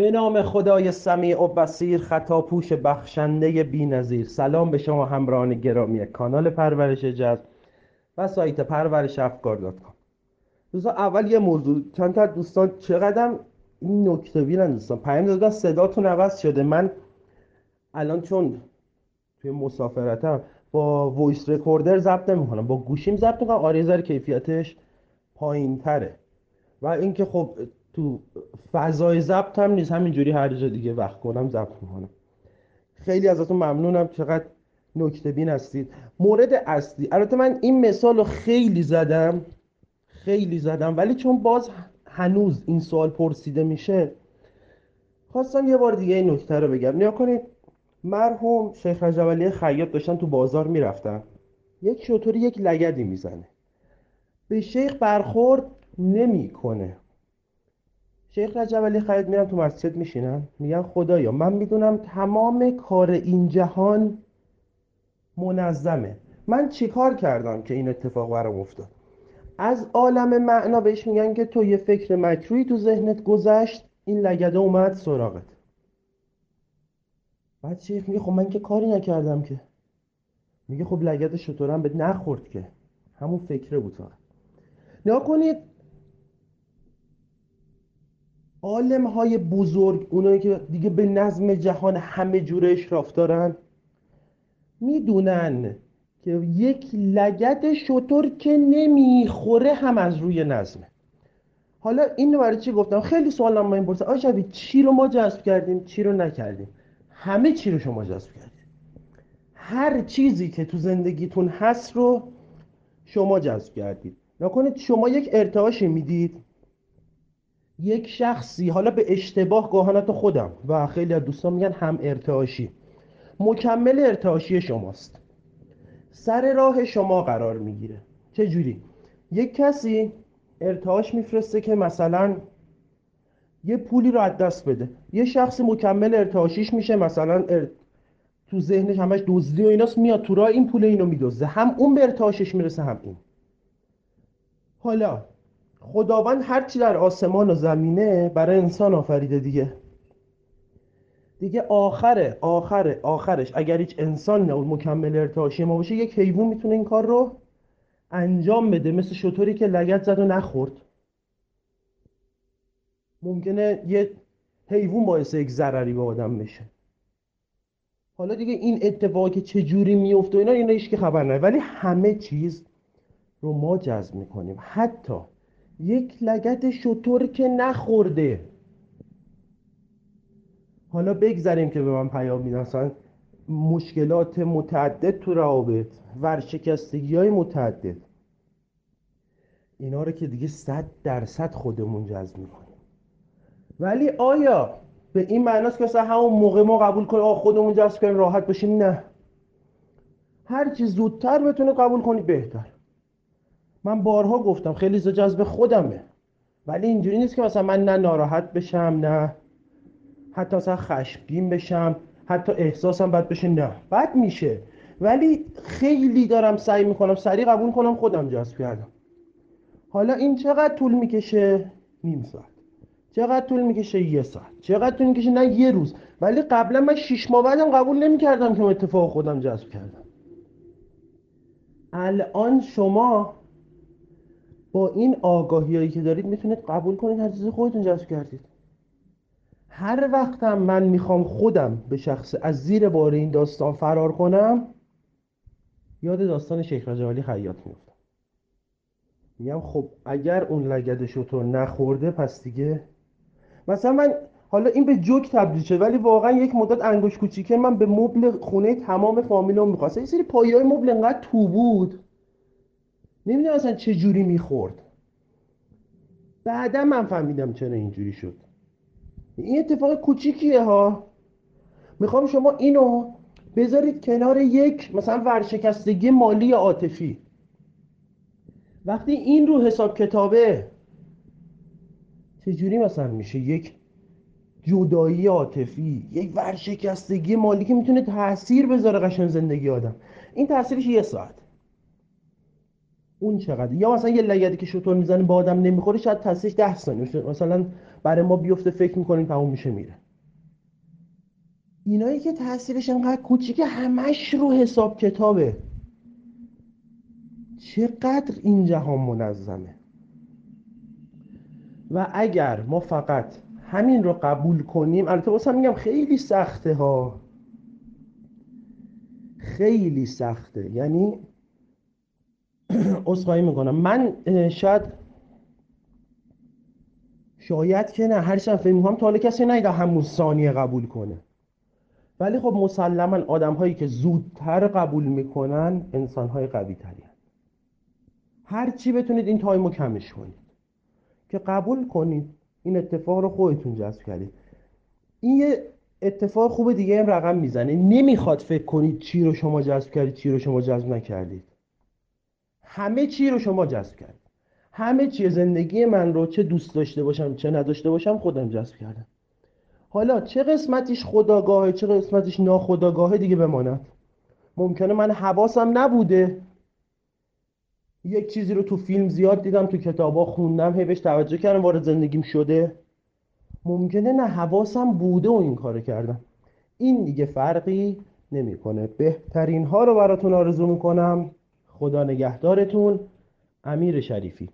به نام خدای سمیع و بصیر خطا پوش بخشنده بی نظیر سلام به شما همراهان گرامی کانال پرورش جذب و سایت پرورش افکار dot com. دوستان اول یه موضوع. چند تا دوستان چقدر این نکته بینن دوستان؟ پیام دادن صداتون عوض شده. من الان چون توی مسافرتم با voice recorder ضبط نمی‌کنم با گوشیم ضبط می‌کنم. ذره کیفیتش پایین تره و اینکه خب تو فضای ضبط هم نیست. همینجوری هر جا دیگه وقت کنم ضبط می‌کنم. خیلی ازتون ممنونم. چقدر نکته بین هستید. مورد اصلی. البته من این مثال رو خیلی زدم. خیلی زدم. ولی چون باز هنوز این سوال پرسیده میشه خواستم یه بار دیگه این نکته رو بگم. نیا کنید. مرحوم شیخ رجب علی خیاط داشتن تو بازار می‌رفتن. یک شطوری یک لگدی می‌زنه. به شیخ برخورد نمی‌کنه. شیخ رجب علی خیاط میرن تو مسجد میشینن میگن خدایا من می‌دونم تمام کار این جهان منظمه. من چیکار کردم که این اتفاق برام افتاد؟ از عالم معنا بهش میگن که تو یه فکر مکروی تو ذهنت گذشت این لگده اومد سراغت. بعد شیخ میگه خب من که کاری نکردم که. میگه خب لگد شطورم به نخورد که. همون فکره بود فقط. نیا کنید عالم های بزرگ اونایی که دیگه به نظم جهان همه جوره اشراف دارن می‌دونن که یک لگد شطور که نمی‌خوره هم از روی نظمه. حالا این برای چی گفتم؟ خیلی سوال هم این پرسه آقا چی رو ما جذب کردیم چی رو نکردیم؟ همه چی رو شما جذب کردید هر چیزی که تو زندگیتون هست رو شما جذب کردید. نکنید شما یک ارتعاشی می‌دید. یک شخصی حالا به اشتباه گاهانت خودم و خیلی از دوستان میگن هم ارتعاشی. مکمل ارتعاشی شماست. سر راه شما قرار می‌گیره. چه جوری یک کسی ارتعاش میفرسته که مثلا یه پولی رو از دست بده. یه شخص مکمل ارتعاشیش میشه مثلا تو ذهنش همش دزدی و ایناست میاد تو راه این پول اینو میدزده. هم اون به ارتعاشش می‌رسه هم این. حالا خداوند هرچی در آسمان و زمینه برای انسان آفریده دیگه. دیگه آخره آخره آخرش اگر هیچ انسان نه مکمل ارتعاشی ما باشه یک حیوان می‌تونه این کار رو انجام بده مثل شطوری که لگت زد و نخورد. ممکنه یه حیوان باعث یک ضرری به آدم بشه. حالا دیگه این اتفاقی که چجوری میفته اینا اینا که خبر نه ولی همه چیز رو ما جذب می‌کنیم. حتی یک لگت شطور که نخورده. حالا بگذاریم که به من پیام میدن. مشکلات متعدد تو روابط ورشکستگی های متعدد. اینا رو که دیگه صد درصد خودمون جذب می‌کنیم. ولی آیا به این معناست که مثلا همون موقع ما قبول کنیم آه خودمون جذب کنیم راحت باشیم نه. هر چی زودتر بتونه قبول کنی بهتر. من بارها گفتم خیلی زود جذب خودمه. ولی اینجوری نیست که مثلا من نه ناراحت بشم نه. حتی مثلا خشمگین بشم حتی احساسم بد بشه نه. بد میشه. ولی خیلی دارم سعی می‌کنم سریع قبول کنم خودم جذب کردم. حالا این چقدر طول می‌کشه؟ نیم ساعت. چقدر طول می‌کشه؟ یه ساعت. چقدر طول می‌کشه؟ نه یه روز. ولی قبلا من شیش ماه بعدم قبول نمی‌کردم که اتفاق خودم جذب کردم. الان شما با این آگاهی که دارید می‌تونید قبول کنید هر چیز خودتون جذب کردید. هر وقتم من می‌خوام خودم به شخص از زیر بار این داستان فرار کنم یاد داستان شیخ رجب علی خیاط میفتم میگم خب اگر اون لگد شطور نخورده پس دیگه مثلا من حالا این به جوک تبدیل شد ولی واقعا یک مدت انگوش کوچیکه من به مبل خونه تمام فامیلم می‌خواست یه سری پایه های مبل انقدر تو بود. نمی‌دونم اصلا چه جوری می‌خورد؟ بعدا من فهمیدم چرا اینجوری شد. این اتفاق کوچیکیه ها. می‌خوام شما اینو بذارید کنار یک مثلا ورشکستگی مالی عاطفی. وقتی این رو حساب کتابه چجوری مثلا میشه یک جدایی عاطفی یک ورشکستگی مالی که می‌تونه تاثیر بذاره قشن زندگی آدم. این تاثیرش یه ساعت اون چقدر؟ یا مثلا یه لگدی که شطور می‌زنه با آدم نمی‌خوره شاید تاثیرش ده ثانیه مثلا برای ما بیفته فکر می‌کنیم تموم میشه میره. اینایی که تاثیرش انقدر کوچیکه همش رو حساب کتابه. چقدر این جهان منظمه. و اگر ما فقط همین رو قبول کنیم البته واسه میگم خیلی سخته ها. خیلی سخته. یعنی اصخایی می‌کنم. من شاید شاید که نه هرچند فکر می‌کنم تا حالا کسی نیده همون ثانیه قبول کنه. ولی خب مسلما آدم هایی که زودتر قبول می‌کنن انسان های قوی تری هر چی بتونید این تایمو کمش کنید. که قبول کنید. این اتفاق رو خودتون جذب کردید. این یه اتفاق خوب دیگه هم رقم می‌زنه. نمی‌خواد فکر کنید چی رو شما جذب کردید چی رو شما جذب نکردید. همه چی رو شما جذب کردید. همه چی زندگی من رو چه دوست داشته باشم چه نداشته باشم خودم جذب کردم. حالا چه قسمتیش خداگاهه چه قسمتیش ناخداگاهه دیگه بماند. ممکنه من حواسم نبوده. یک چیزی رو تو فیلم زیاد دیدم تو کتابا خوندم هی بهش توجه کردم وارد زندگیم شده. ممکنه نه حواسم بوده و این کارو کردم. این دیگه فرقی نمی‌کنه. بهترین ها رو براتون آرزو می‌کنم. خدا نگهدارتون امیر شریفی.